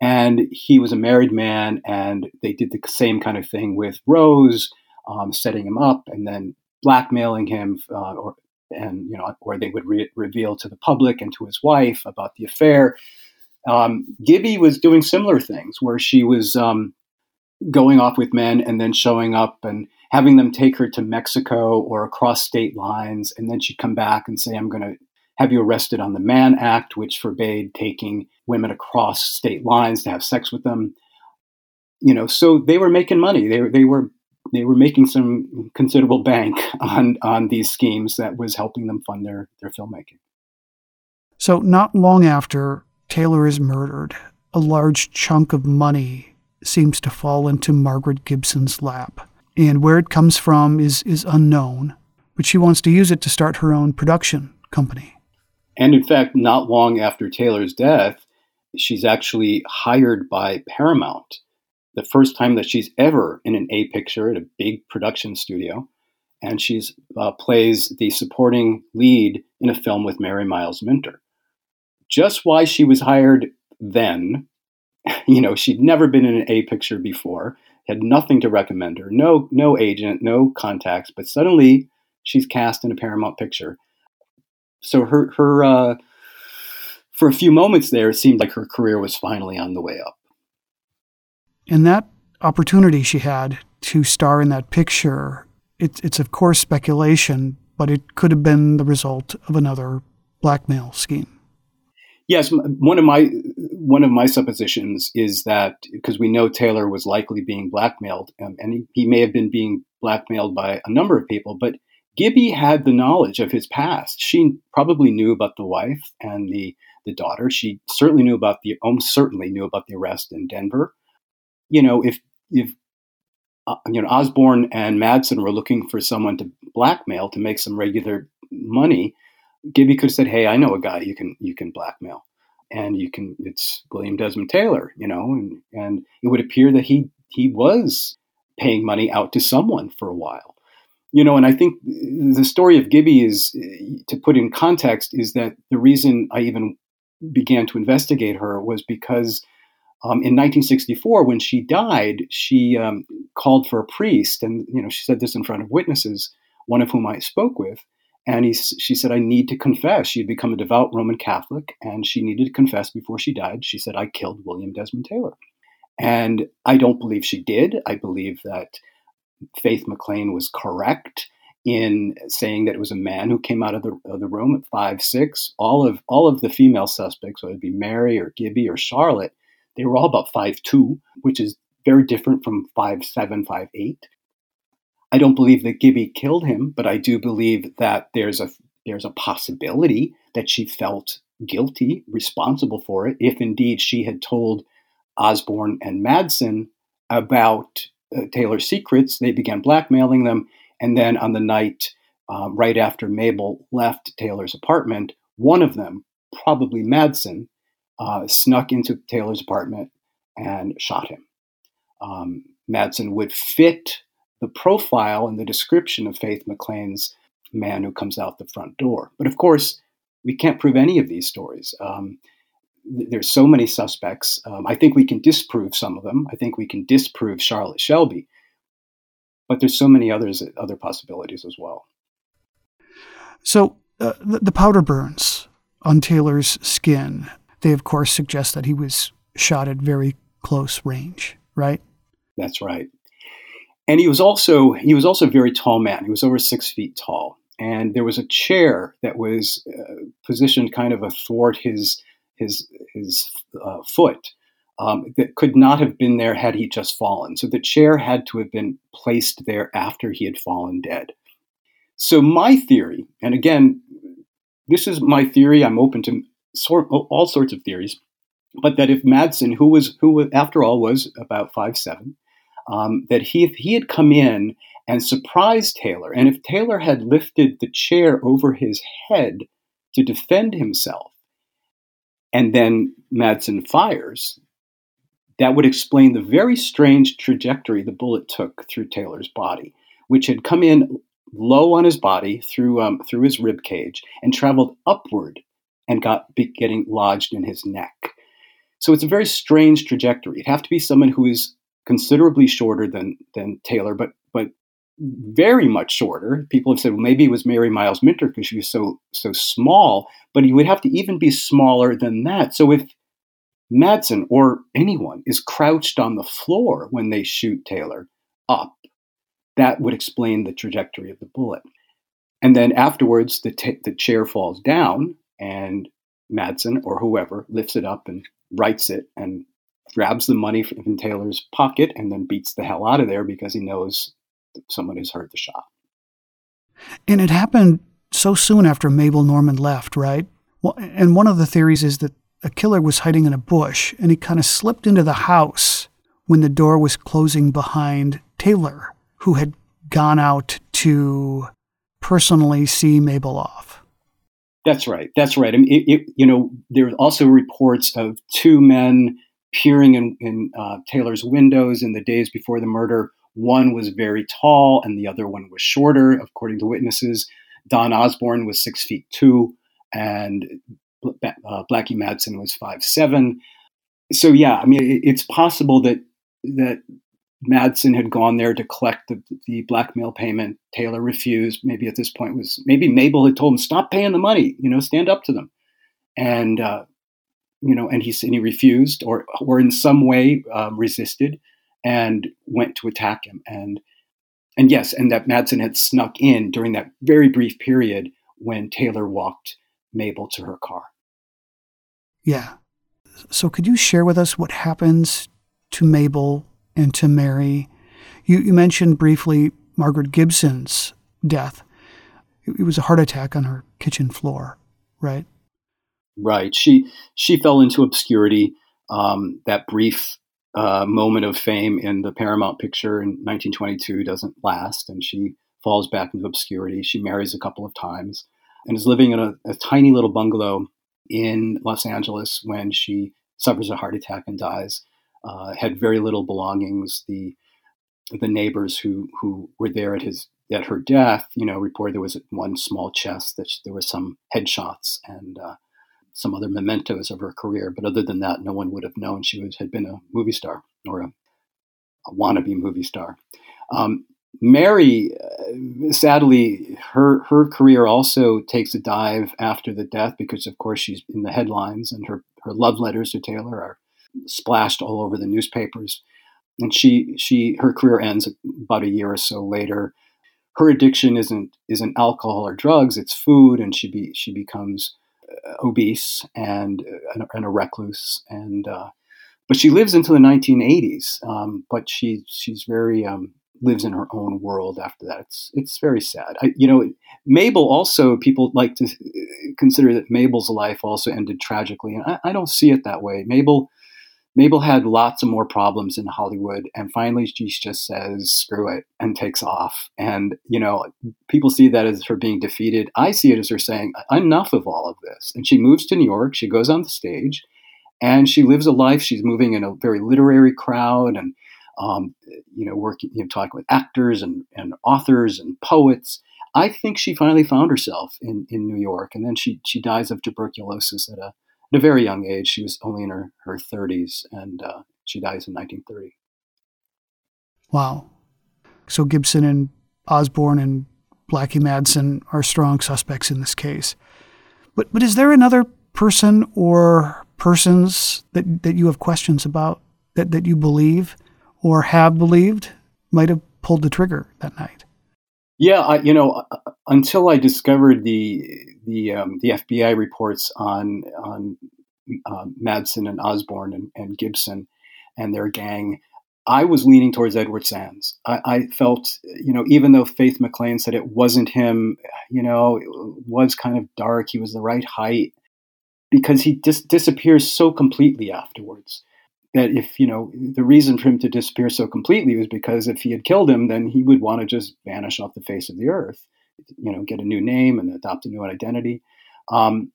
Speaker 2: And he was a married man, and they did the same kind of thing with Rose, um, setting him up and then blackmailing him, uh, or and you know, or they would re- reveal to the public and to his wife about the affair. Um, Gibby was doing similar things, where she was um, going off with men and then showing up and having them take her to Mexico or across state lines, and then she'd come back and say, I'm going to have you arrested on the Mann Act, which forbade taking women across state lines to have sex with them. You know, so they were making money. They, they were they were making some considerable bank on on these schemes that was helping them fund their their filmmaking.
Speaker 1: So not long after Taylor is murdered, a large chunk of money seems to fall into Margaret Gibson's lap. And where it comes from is is unknown, but she wants to use it to start her own production company.
Speaker 2: And in fact, not long after Taylor's death, she's actually hired by Paramount the first time that she's ever in an A picture at a big production studio. And she uh, plays the supporting lead in a film with Mary Miles Minter. Just why she was hired then, you know, she'd never been in an A picture before, had nothing to recommend her, no, no agent, no contacts, but suddenly she's cast in a Paramount picture. So her, her, uh, for a few moments there, it seemed like her career was finally on the way up.
Speaker 1: And that opportunity she had to star in that picture, it, it's of course speculation, but it could have been the result of another blackmail scheme.
Speaker 2: Yes, one of my one of my suppositions is that because we know Taylor was likely being blackmailed, um, and he, he may have been being blackmailed by a number of people, but Gibby had the knowledge of his past. She probably knew about the wife and the the daughter. She certainly knew about the almost certainly knew about the arrest in Denver you know, if if uh, you know Osborne and Madsen were looking for someone to blackmail to make some regular money, Gibby could have said, "Hey, I know a guy you can you can blackmail, and you can it's William Desmond Taylor, you know," and and it would appear that he he was paying money out to someone for a while, you know. And I think the story of Gibby is to put in context is that the reason I even began to investigate her was because um, in 1964, when she died, she um, called for a priest, and you know she said this in front of witnesses, one of whom I spoke with, and he, she said, "I need to confess." She had become a devout Roman Catholic, and she needed to confess before she died. She said, "I killed William Desmond Taylor," and I don't believe she did. I believe that Faith MacLean was correct in saying that it was a man who came out of the, of the room at five six. All of all of the female suspects, whether it be Mary or Gibby or Charlotte they were all about five two, which is very different from five seven, five eight. I don't believe that Gibby killed him, but I do believe that there's a there's a possibility that she felt guilty, responsible for it, if indeed she had told Osborne and Madsen about uh, Taylor's secrets. They began blackmailing them, and then on the night um, right after Mabel left Taylor's apartment, one of them, probably Madsen, uh, snuck into Taylor's apartment and shot him. Um, Madsen would fit the profile and the description of Faith MacLean's man who comes out the front door. But of course, we can't prove any of these stories. Um, there's so many suspects. Um, I think we can disprove some of them. I think we can disprove Charlotte Shelby, but there's so many others, other possibilities as well.
Speaker 1: So uh, the, the powder burns on Taylor's skin. They, of course, suggest that he was shot at very close range, right?
Speaker 2: That's right. And he was also he was also a very tall man. He was over six feet tall, and there was a chair that was uh, positioned kind of athwart his his his uh, foot um, that could not have been there had he just fallen. So the chair had to have been placed there after he had fallen dead. So my theory, and again, this is my theory. I'm open to sort all sorts of theories, but that if Madsen, who was who after all was about five seven, um, that he if he had come in and surprised Taylor, and if Taylor had lifted the chair over his head to defend himself, and then Madsen fires, that would explain the very strange trajectory the bullet took through Taylor's body, which had come in low on his body through um, through his rib cage and traveled upward and got getting lodged in his neck. So it's a very strange trajectory. It'd have to be someone who is considerably shorter than than Taylor, but but very much shorter. People have said, well, maybe it was Mary Miles Minter because she was so so small, but he would have to even be smaller than that. So if Madsen or anyone is crouched on the floor when they shoot Taylor up, that would explain the trajectory of the bullet. And then afterwards, the, t- the chair falls down, and Madsen or whoever lifts it up and writes it and grabs the money from Taylor's pocket and then beats the hell out of there because he knows someone has heard the shot.
Speaker 1: And it happened so soon after Mabel Normand left, right? Well, and one of the theories is that a killer was hiding in a bush and he kind of slipped into the house when the door was closing behind Taylor, who had gone out to personally see Mabel off.
Speaker 2: That's right. That's right. I mean, it, it, you know, there are also reports of two men peering in, in uh, Taylor's windows in the days before the murder. One was very tall, and the other one was shorter, according to witnesses. Don Osborne was six feet two, and uh, Blackie Madsen was five seven. So yeah, I mean, it, it's possible that that Madsen had gone there to collect the, the blackmail payment. Taylor refused. Maybe at this point was maybe Mabel had told him stop paying the money. You know, stand up to them, and uh, you know, and he and he refused, or or in some way um, resisted, and went to attack him. And and yes, and that Madsen had snuck in during that very brief period when Taylor walked Mabel to her car.
Speaker 1: Yeah. So could you share with us what happens to Mabel and to Mary? You, you mentioned briefly Margaret Gibson's death. It, was a heart attack on her kitchen floor, right?
Speaker 2: Right. She she fell into obscurity. Um, that brief uh, moment of fame in the Paramount picture in 1922 doesn't last, and she falls back into obscurity. She marries a couple of times and is living in a, a tiny little bungalow in Los Angeles when she suffers a heart attack and dies. Uh, had very little belongings. The the neighbors who who were there at his at her death, you know, reported there was one small chest that there were some headshots and uh, some other mementos of her career. But other than that, no one would have known she was had been a movie star or a, a wannabe movie star. Um, Mary, uh, sadly, her her career also takes a dive after the death because, of course, she's in the headlines, and her her love letters to Taylor are splashed all over the newspapers. And she she her career ends about a year or so later. Her addiction isn't isn't alcohol or drugs; it's food, and she be she becomes uh, obese and, uh, and a recluse and. Uh, but she lives into the 1980s. Um, but she she's very um, lives in her own world after that. It's it's very sad. I, you know, Mabel also people like to uh, consider that Mabel's life also ended tragically, and I, I don't see it that way. Mabel Mabel had lots of more problems in Hollywood, and finally she just says screw it and takes off. And you know, people see that as her being defeated. I see it as her saying enough of all of this, and she moves to New York. She goes on the stage, and she lives a life. She's moving in a very literary crowd and um, you know, working, you know, talking with actors and, and authors and poets. I think she finally found herself in, in New York, and then she she dies of tuberculosis at a at a very young age. She was only in her her 30s, and uh, she dies in 1930.
Speaker 1: Wow. So Gibson and Osborne and Blackie Madsen are strong suspects in this case. But but is there another person or persons that, that you have questions about that, that you believe or have believed might have pulled the trigger that night.
Speaker 2: Yeah, I, you know, until I discovered the the um, the FBI reports on on um, Madsen and Osborne and, and, Gibson and their gang, I was leaning towards Edward Sands. I, I, felt, you know, even though Faith MacLean said it wasn't him, you know, it was kind of dark. He was the right height because he dis- disappears so completely afterwards that if you know the reason for him to disappear so completely was because if he had killed him then he would want to just vanish off the face of the earth you know get a new name and adopt a new identity. Um,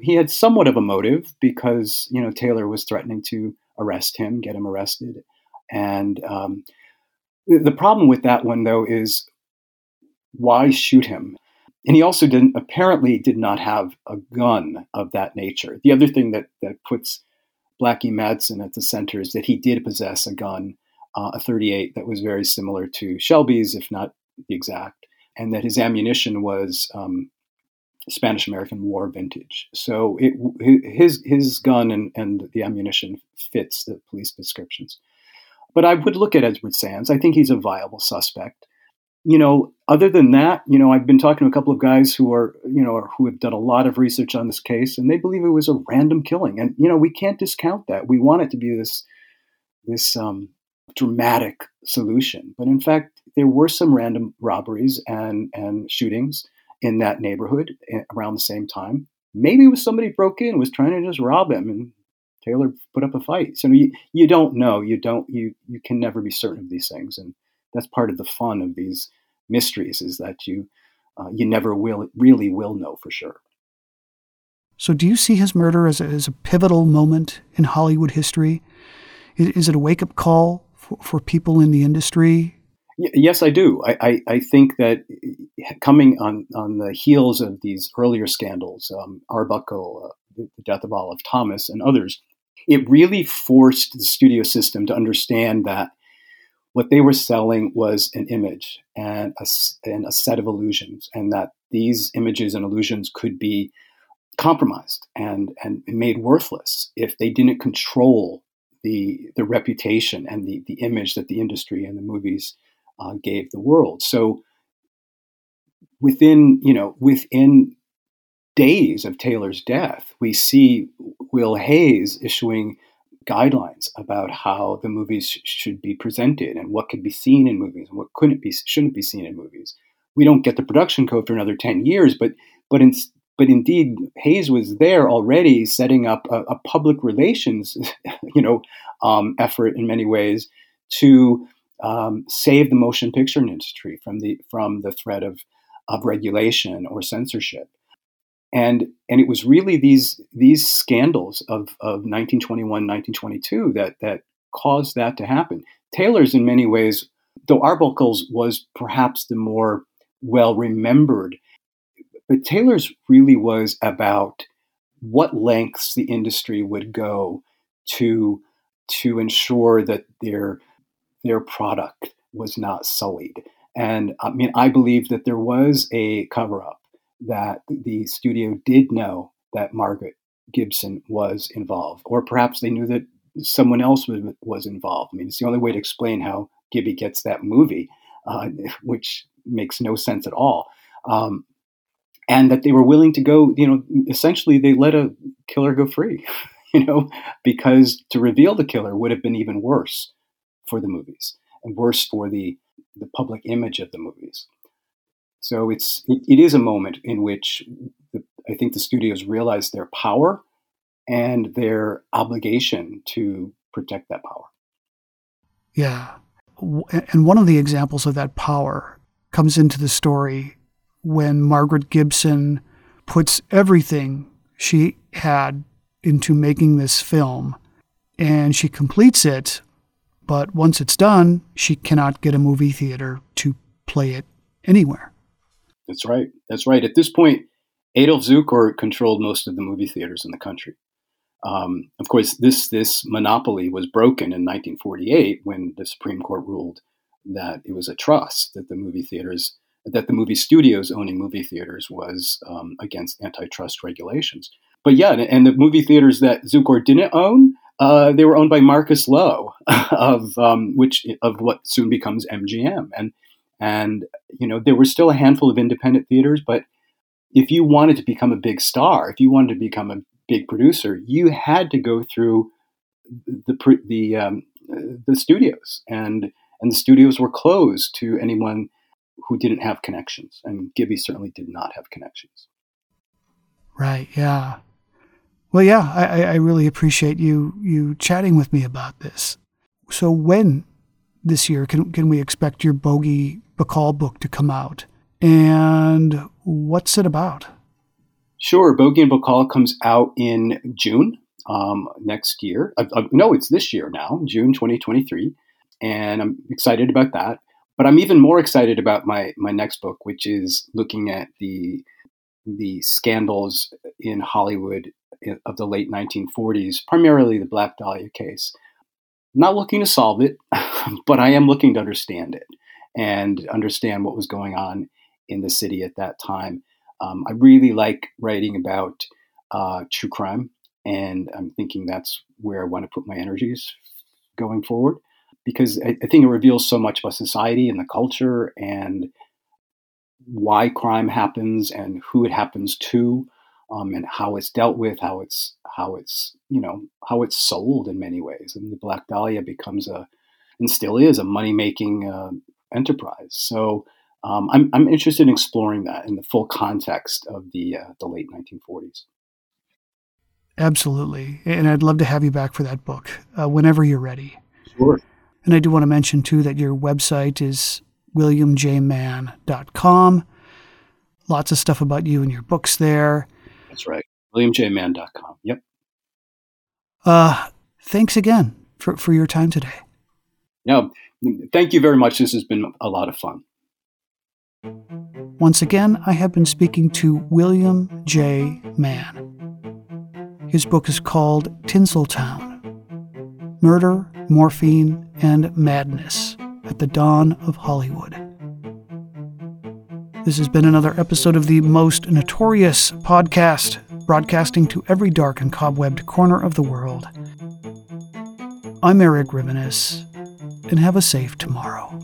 Speaker 2: he had somewhat of a motive because you know taylor was threatening to arrest him get him arrested. And um, the problem with that one though is why shoot him? And he also didn't apparently did not have a gun of that nature. The other thing that that puts Blackie Madsen at the center is that he did possess a gun, uh, a 38 that was very similar to Shelby's, if not the exact, and that his ammunition was um, Spanish American War vintage. So it, his his gun and, and the ammunition fits the police descriptions. But I would look at Edward Sands. I think he's a viable suspect you know, other than that, you know, I've been talking to a couple of guys who are, you know, who have done a lot of research on this case, and they believe it was a random killing. And you know, we can't discount that. We want it to be this this um, dramatic solution, but in fact, there were some random robberies and and shootings in that neighborhood eh, around the same time. Maybe it was somebody broke in, was trying to just rob him, and Taylor put up a fight. So you you don't know. You don't you you can never be certain of these things, and that's part of the fun of these mysteries is that you uh, you never will really will know for sure.
Speaker 1: So, do you see his murder as a, as a pivotal moment in Hollywood history? Is, is it a wake up call for, for people in the industry?
Speaker 2: yes, I do. I, I, I, think that coming on, on the heels of these earlier scandals, um, Arbuckle, uh, the death of Olive Thomas, and others, it really forced the studio system to understand that what they were selling was an image and a, and a set of illusions, and that these images and illusions could be compromised and, and made worthless if they didn't control the, the reputation and the, the image that the industry and the movies uh, gave the world. So within, you know, within days of Taylor's death, we see Will Hays issuing guidelines about how the movies sh- should be presented and what could be seen in movies and what couldn't be shouldn't be seen in movies. We don't get the production code for another ten years, but but in, but indeed Hays was there already setting up a, a public relations you know um, effort in many ways to um, save the motion picture industry from the from the threat of of regulation or censorship and and it was really these these scandals of, of 1921 1922 that that caused that to happen. Taylor's in many ways though arbuckle's was perhaps the more well remembered but taylor's really was about what lengths the industry would go to to ensure that their their product was not sullied. And i mean i believe that there was a cover up that the studio did know that Margaret Gibson was involved, or perhaps they knew that someone else was, was involved. I mean, it's the only way to explain how Gibby gets that movie, uh, which makes no sense at all. Um, and that they were willing to go, you know, essentially they let a killer go free, you know, because to reveal the killer would have been even worse for the movies and worse for the the public image of the movies. So it's it, it is a moment in which the, I think the studios realize their power and their obligation to protect that power.
Speaker 1: Yeah. And one of the examples of that power comes into the story when Margaret Gibson puts everything she had into making this film and she completes it, but once it's done, she cannot get a movie theater to play it anywhere.
Speaker 2: That's right. That's right. At this point, Adolf Zukor controlled most of the movie theaters in the country. Um, of course, this this monopoly was broken in 1948 when the Supreme Court ruled that it was a trust that the movie theaters that the movie studios owning movie theaters was um, against antitrust regulations. But yeah, and the movie theaters that Zukor didn't own, uh, they were owned by Marcus Loew of um, which of what soon becomes MGM, and and, you know, there were still a handful of independent theaters, but if you wanted to become a big star, if you wanted to become a big producer, you had to go through the the um, the studios, and and the studios were closed to anyone who didn't have connections, and Gibby certainly did not have connections.
Speaker 1: Right. Yeah. Well, yeah. I, I really appreciate you you chatting with me about this. So when this year can can we expect your Bogie Bacall book to come out. And what's it about?
Speaker 2: Sure. Bogie and Bacall comes out in June um, next year. Uh, uh, no, it's this year now, June 2023. And I'm excited about that. But I'm even more excited about my, my next book, which is looking at the, the scandals in Hollywood of the late 1940s, primarily the Black Dahlia case. Not looking to solve it, but I am looking to understand it and understand what was going on in the city at that time. Um, I really like writing about uh, true crime, and I'm thinking that's where I want to put my energies going forward because I, I think it reveals so much about society and the culture and why crime happens and who it happens to. Um, and how it's dealt with, how it's how it's you know how it's sold in many ways, and the Black Dahlia becomes a and still is a money making uh, enterprise. So um, I'm, I'm interested in exploring that in the full context of the, uh, the late 1940s.
Speaker 1: Absolutely. And I'd love to have you back for that book uh, whenever you're ready.
Speaker 2: Sure.
Speaker 1: And I do want to mention, too, that your website is williamjmann.com. Lots of stuff about you and your books there.
Speaker 2: That's right. williamjmann.com. Yep.
Speaker 1: Uh, thanks again for, for your time today.
Speaker 2: Yeah. Thank you very much. This has been a lot of fun.
Speaker 1: Once again, I have been speaking to William J. Mann. His book is called Tinseltown Murder, Morphine, and Madness at the Dawn of Hollywood. This has been another episode of the most notorious podcast, broadcasting to every dark and cobwebbed corner of the world. I'm Erik Rivenes, and have a safe tomorrow.